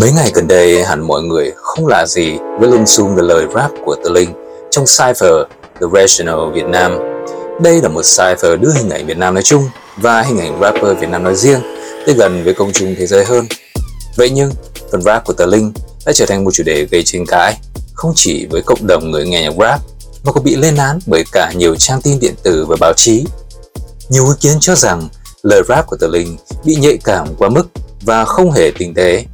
Mấy ngày gần đây hẳn mọi người không lạ gì với lung xung về lời rap của Tờ Linh trong cipher The Rational Việt Nam. Đây là một cipher đưa hình ảnh Việt Nam nói chung và hình ảnh rapper Việt Nam nói riêng tới gần với công chúng thế giới hơn. Vậy nhưng, phần rap của Tờ Linh đã trở thành một chủ đề gây tranh cãi, không chỉ với cộng đồng người nghe nhạc rap mà còn bị lên án bởi cả nhiều trang tin điện tử và báo chí. Nhiều ý kiến cho rằng lời rap của Tờ Linh bị nhạy cảm quá mức và không hề tinh tế,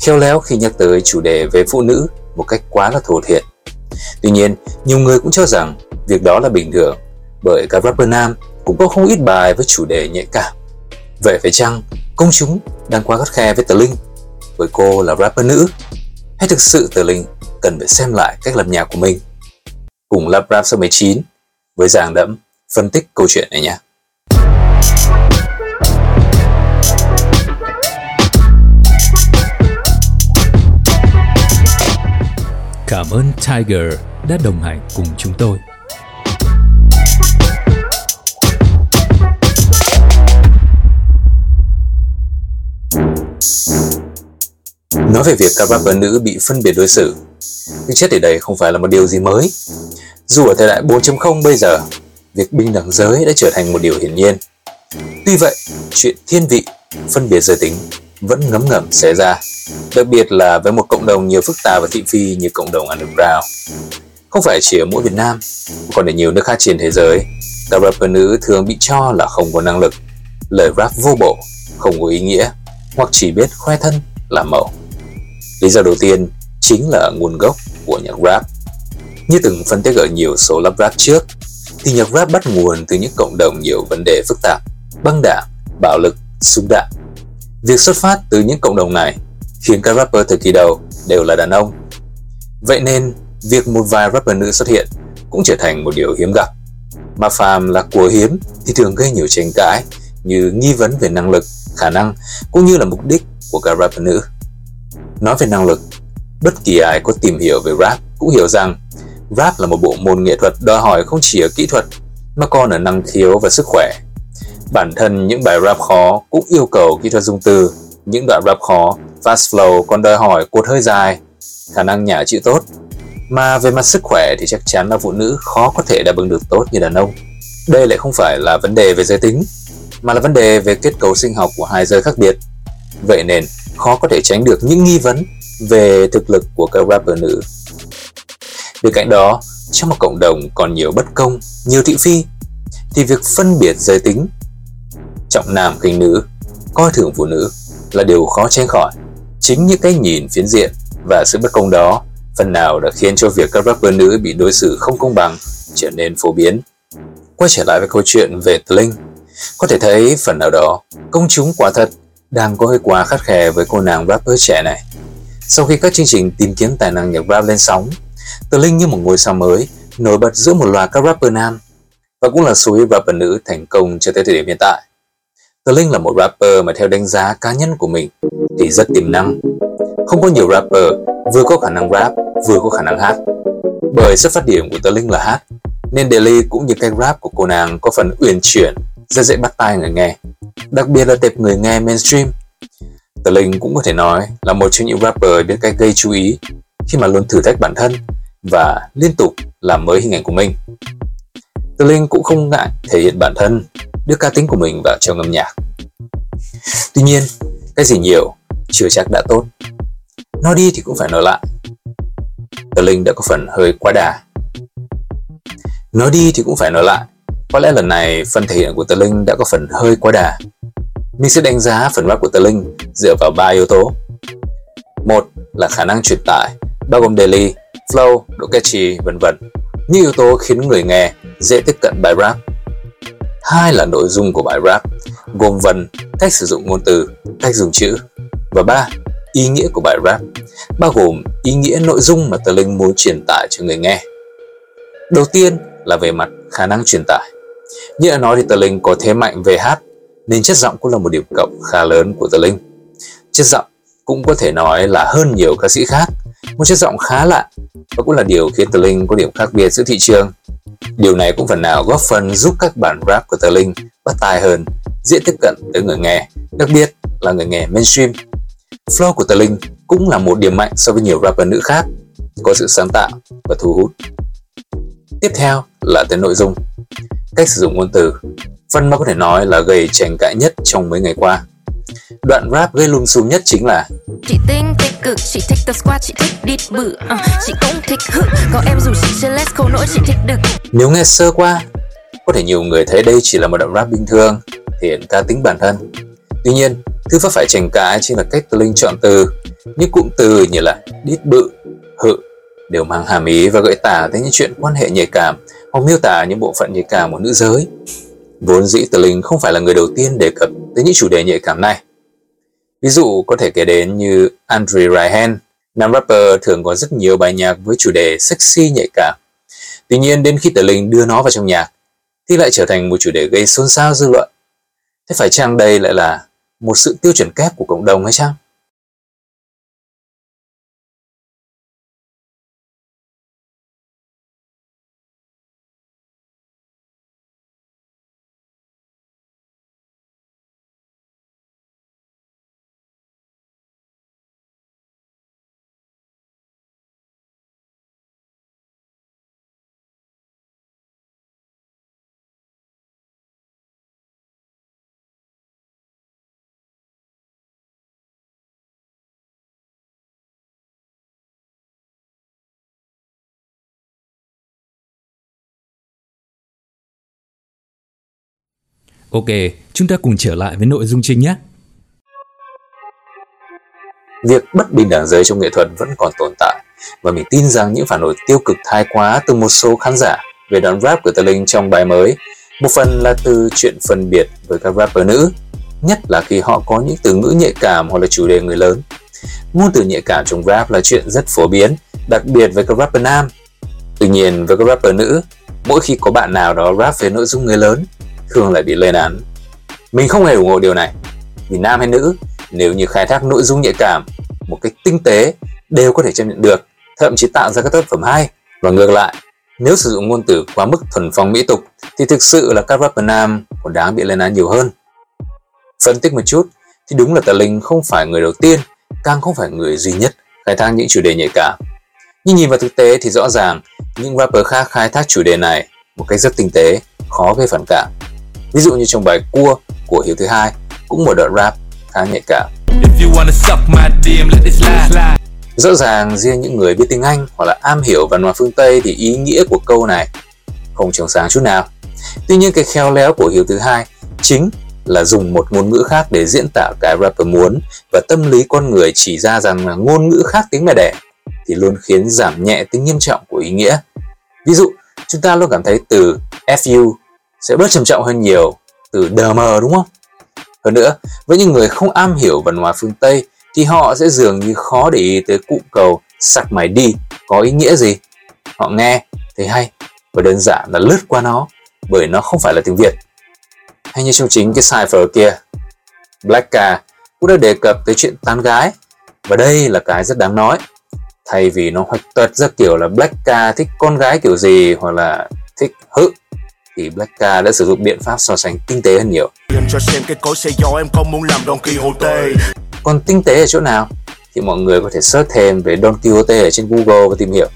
khéo léo khi nhắc tới chủ đề về phụ nữ một cách quá là thô thiện. Tuy nhiên, nhiều người cũng cho rằng việc đó là bình thường bởi các rapper nam cũng có không ít bài với chủ đề nhạy cảm. Vậy phải chăng công chúng đang quá khắt khe với Tờ Linh bởi cô là rapper nữ? Hay thực sự Tờ Linh cần phải xem lại cách làm nhạc của mình? Cùng Lab Rap số 19 với giảng đẫm phân tích câu chuyện này nhé. Cảm ơn Tiger đã đồng hành cùng chúng tôi. Nói về việc các rapper nữ bị phân biệt đối xử, cái chết ở đây không phải là một điều gì mới. Dù ở thời đại 4.0 bây giờ, việc bình đẳng giới đã trở thành một điều hiển nhiên. Tuy vậy, chuyện thiên vị, phân biệt giới tính vẫn ngấm ngầm xảy ra, đặc biệt là với một cộng đồng nhiều phức tạp và thị phi như cộng đồng underground. Không phải chỉ ở mỗi Việt Nam, còn ở nhiều nước khác trên thế giới, các rapper nữ thường bị cho là không có năng lực, lời rap vô bổ, không có ý nghĩa, hoặc chỉ biết khoe thân làm mẫu. Lý do đầu tiên chính là nguồn gốc của nhạc rap. Như từng phân tích ở nhiều số lắp rap trước, thì nhạc rap bắt nguồn từ những cộng đồng nhiều vấn đề phức tạp, băng đảng, bạo lực, súng đạn. Việc xuất phát từ những cộng đồng này khiến các rapper thời kỳ đầu đều là đàn ông. Vậy nên, việc một vài rapper nữ xuất hiện cũng trở thành một điều hiếm gặp. Mà phàm là của hiếm thì thường gây nhiều tranh cãi như nghi vấn về năng lực, khả năng cũng như là mục đích của các rapper nữ. Nói về năng lực, bất kỳ ai có tìm hiểu về rap cũng hiểu rằng rap là một bộ môn nghệ thuật đòi hỏi không chỉ ở kỹ thuật mà còn ở năng khiếu và sức khỏe. Bản thân những bài rap khó cũng yêu cầu kỹ thuật dung từ, những đoạn rap khó, fast flow còn đòi hỏi cột hơi dài, khả năng nhả chịu tốt. Mà về mặt sức khỏe thì chắc chắn là phụ nữ khó có thể đáp ứng được tốt như đàn ông. Đây lại không phải là vấn đề về giới tính, mà là vấn đề về kết cấu sinh học của hai giới khác biệt. Vậy nên, khó có thể tránh được những nghi vấn về thực lực của các rapper nữ. Bên cạnh đó, trong một cộng đồng còn nhiều bất công, nhiều thị phi, thì việc phân biệt giới tính, trọng nam khinh nữ, coi thường phụ nữ là điều khó tránh khỏi. Chính những cái nhìn phiến diện và sự bất công đó phần nào đã khiến cho việc các rapper nữ bị đối xử không công bằng trở nên phổ biến. Quay trở lại với câu chuyện về Linh, có thể thấy phần nào đó công chúng quả thật đang có hơi quá khắt khe với cô nàng rapper trẻ này. Sau khi các chương trình tìm kiếm tài năng nhạc rap lên sóng, Tờ Linh như một ngôi sao mới, nổi bật giữa một loạt các rapper nam và cũng là số rapper nữ thành công cho tới thời điểm hiện tại. The Link là một rapper mà theo đánh giá cá nhân của mình thì rất tiềm năng. Không có nhiều rapper vừa có khả năng rap vừa có khả năng hát. Bởi xuất phát điểm của The Link là hát, nên Daily cũng như cách rap của cô nàng có phần uyển chuyển, rất dễ bắt tai người nghe đặc biệt là tệp người nghe mainstream. The Link cũng có thể nói là một trong những rapper biết cách gây chú ý khi mà luôn thử thách bản thân và liên tục làm mới hình ảnh của mình. The Link cũng không ngại thể hiện bản thân, đưa cá tính của mình vào trong âm nhạc. Tuy nhiên, cái gì nhiều chưa chắc đã tốt. Nói đi thì cũng phải nói lại. Tờ Linh đã có phần hơi quá đà. Nói đi thì cũng phải nói lại. Có lẽ lần này phần thể hiện của Tờ Linh đã có phần hơi quá đà. Mình sẽ đánh giá phần rap của Tờ Linh dựa vào ba yếu tố. Một là khả năng truyền tải, bao gồm daily, flow, độ catchy, vân vân. Những yếu tố khiến người nghe dễ tiếp cận bài rap. Hai là nội dung của bài rap, gồm vần, cách sử dụng ngôn từ, cách dùng chữ. Và ba, ý nghĩa của bài rap, bao gồm ý nghĩa nội dung mà Tờ Linh muốn truyền tải cho người nghe. Đầu tiên là về mặt khả năng truyền tải. Như đã nói thì Tờ Linh có thế mạnh về hát nên chất giọng cũng là một điểm cộng khá lớn của Tờ Linh. Chất giọng cũng có thể nói là hơn nhiều ca sĩ khác, một chất giọng khá lạ và cũng là điều khiến Tờ Linh có điểm khác biệt giữa thị trường. Điều này cũng phần nào góp phần giúp các bản rap của Tờ Linh bắt tai hơn, dễ tiếp cận tới người nghe, đặc biệt là người nghe mainstream. Flow của Tờ Linh cũng là một điểm mạnh so với nhiều rapper nữ khác, có sự sáng tạo và thu hút. Tiếp theo là tới nội dung, cách sử dụng ngôn từ, phần mà có thể nói là gây tranh cãi nhất trong mấy ngày qua. Đoạn rap gây lung xung nhất chính là Chị tinh tích cực, chị thích tập squat, chị thích đi bự uh, Chị cũng thích hự, có em dù chị chơi less khâu nỗi chị thích đực Nếu nghe sơ qua, có thể nhiều người thấy đây chỉ là một đoạn rap bình thường, thể hiện cá tính bản thân. Tuy nhiên, thứ pháp phải tranh cãi chính là cách Linh chọn từ. Những cụm từ như là đít bự, hự đều mang hàm ý và gợi tả tới những chuyện quan hệ nhạy cảm hoặc miêu tả những bộ phận nhạy cảm của nữ giới. Vốn dĩ Tờ Linh không phải là người đầu tiên đề cập tới những chủ đề nhạy cảm này. Ví dụ có thể kể đến như Andre Ryan, nam rapper thường có rất nhiều bài nhạc với chủ đề sexy nhạy cảm. Tuy nhiên đến khi Tờ Linh đưa nó vào trong nhạc thì lại trở thành một chủ đề gây xôn xao dư luận. Thế phải chăng đây lại là một sự tiêu chuẩn kép của cộng đồng hay chăng? Ok, chúng ta cùng trở lại với nội dung chính nhé. Việc bất bình đẳng giới trong nghệ thuật vẫn còn tồn tại và mình tin rằng những phản hồi tiêu cực thái quá từ một số khán giả về đoạn rap của Tờ Linh trong bài mới. Một phần là từ chuyện phân biệt với các rapper nữ nhất là khi họ có những từ ngữ nhạy cảm hoặc là chủ đề người lớn. Ngôn từ nhạy cảm trong rap là chuyện rất phổ biến đặc biệt với các rapper nam. Tuy nhiên với các rapper nữ mỗi khi có bạn nào đó rap về nội dung người lớn thường lại bị lên án. Mình không hề ủng hộ điều này, vì nam hay nữ, nếu như khai thác nội dung nhạy cảm một cách tinh tế đều có thể chấp nhận được, thậm chí tạo ra các tác phẩm hay. Và ngược lại, nếu sử dụng ngôn từ quá mức thuần phong mỹ tục thì thực sự là các rapper nam còn đáng bị lên án nhiều hơn. Phân tích một chút thì đúng là Tà Linh không phải người đầu tiên, càng không phải người duy nhất khai thác những chủ đề nhạy cảm. Nhưng nhìn vào thực tế thì rõ ràng những rapper khác khai thác chủ đề này một cách rất tinh tế, khó gây phản cảm. Ví dụ như trong bài Cua của Hiếu thứ hai cũng một đoạn rap khá nhạy cảm. Rõ ràng riêng những người biết tiếng Anh hoặc là am hiểu văn hóa phương Tây thì ý nghĩa của câu này không trong sáng chút nào. Tuy nhiên cái khéo léo của Hiếu thứ hai chính là dùng một ngôn ngữ khác để diễn tả cái rapper muốn và tâm lý con người chỉ ra rằng là ngôn ngữ khác tiếng mẹ đẻ thì luôn khiến giảm nhẹ tính nghiêm trọng của ý nghĩa. Ví dụ, chúng ta luôn cảm thấy từ FU sẽ bớt trầm trọng hơn nhiều từ đờ mờ đúng không? Hơn nữa, với những người không am hiểu văn hóa phương Tây thì họ sẽ dường như khó để ý tới cụm cầu sặc mày đi có ý nghĩa gì. Họ nghe thấy hay và đơn giản là lướt qua nó bởi nó không phải là tiếng Việt. Hay như trong chính cái cipher kia, Black Car cũng đã đề cập tới chuyện tán gái và đây là cái rất đáng nói. Thay vì nó hoạch tuật ra kiểu là Black Car thích con gái kiểu gì hoặc là thích hự thì Blackka đã sử dụng biện pháp so sánh tinh tế hơn nhiều. Còn tinh tế ở chỗ nào? Thì mọi người có thể search thêm về Don Quixote ở trên Google và tìm hiểu.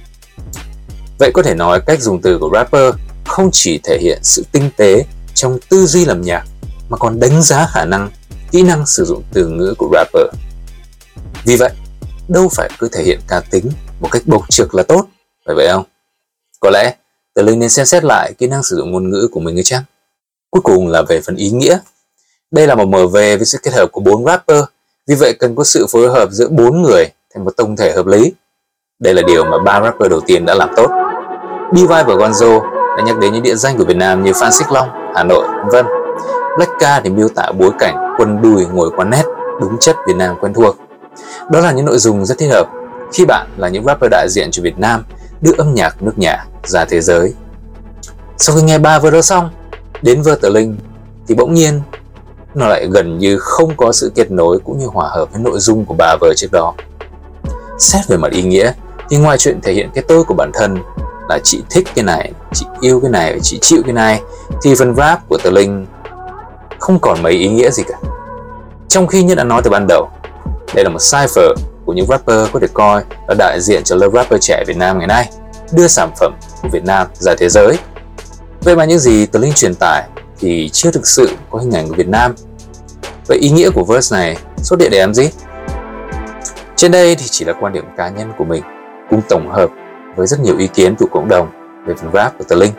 Vậy có thể nói cách dùng từ của rapper không chỉ thể hiện sự tinh tế trong tư duy làm nhạc mà còn đánh giá khả năng, kỹ năng sử dụng từ ngữ của rapper. Vì vậy, đâu phải cứ thể hiện cá tính một cách bộc trực là tốt, phải vậy không? Có lẽ Tờ Linh nên xem xét lại kỹ năng sử dụng ngôn ngữ của mình ấy chăng? Cuối cùng là về phần ý nghĩa. Đây là một MV với sự kết hợp của bốn rapper, vì vậy cần có sự phối hợp giữa bốn người thành một tổng thể hợp lý. Đây là điều mà ba rapper đầu tiên đã làm tốt. Bivai và Gonzo đã nhắc đến những địa danh của Việt Nam như Phan Xích Long, Hà Nội, vân. Black Ca thì miêu tả bối cảnh quân đùi ngồi quán nét, đúng chất Việt Nam quen thuộc. Đó là những nội dung rất thích hợp khi bạn là những rapper đại diện cho Việt Nam đưa âm nhạc nước nhà ra thế giới. Sau khi nghe ba vừa đó xong, đến vở tờ linh thì bỗng nhiên nó lại gần như không có sự kết nối cũng như hòa hợp với nội dung của ba vở trước đó. Xét về mặt ý nghĩa thì ngoài chuyện thể hiện cái tôi của bản thân là chị thích cái này, chị yêu cái này, chị chịu cái này thì phần rap của tờ linh không còn mấy ý nghĩa gì cả. Trong khi như đã nói từ ban đầu, đây là một cipher của những rapper có thể coi là đại diện cho lớp rapper trẻ Việt Nam ngày nay, đưa sản phẩm của Việt Nam ra thế giới. Vậy mà những gì Tờ Linh truyền tải thì chưa thực sự có hình ảnh của Việt Nam. Vậy ý nghĩa của verse này xuất hiện để làm gì? Trên đây thì chỉ là quan điểm cá nhân của mình, cùng tổng hợp với rất nhiều ý kiến của cộng đồng về phần rap của Tờ Linh.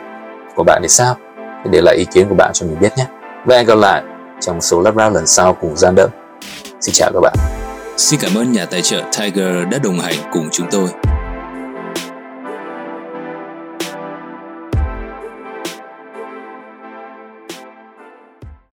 Của bạn thì sao? Hãy để lại ý kiến của bạn cho mình biết nhé. Và hẹn gặp lại trong số lắp rap lần sau cùng gian đậm. Xin chào các bạn. Xin cảm ơn nhà tài trợ Tiger đã đồng hành cùng chúng tôi.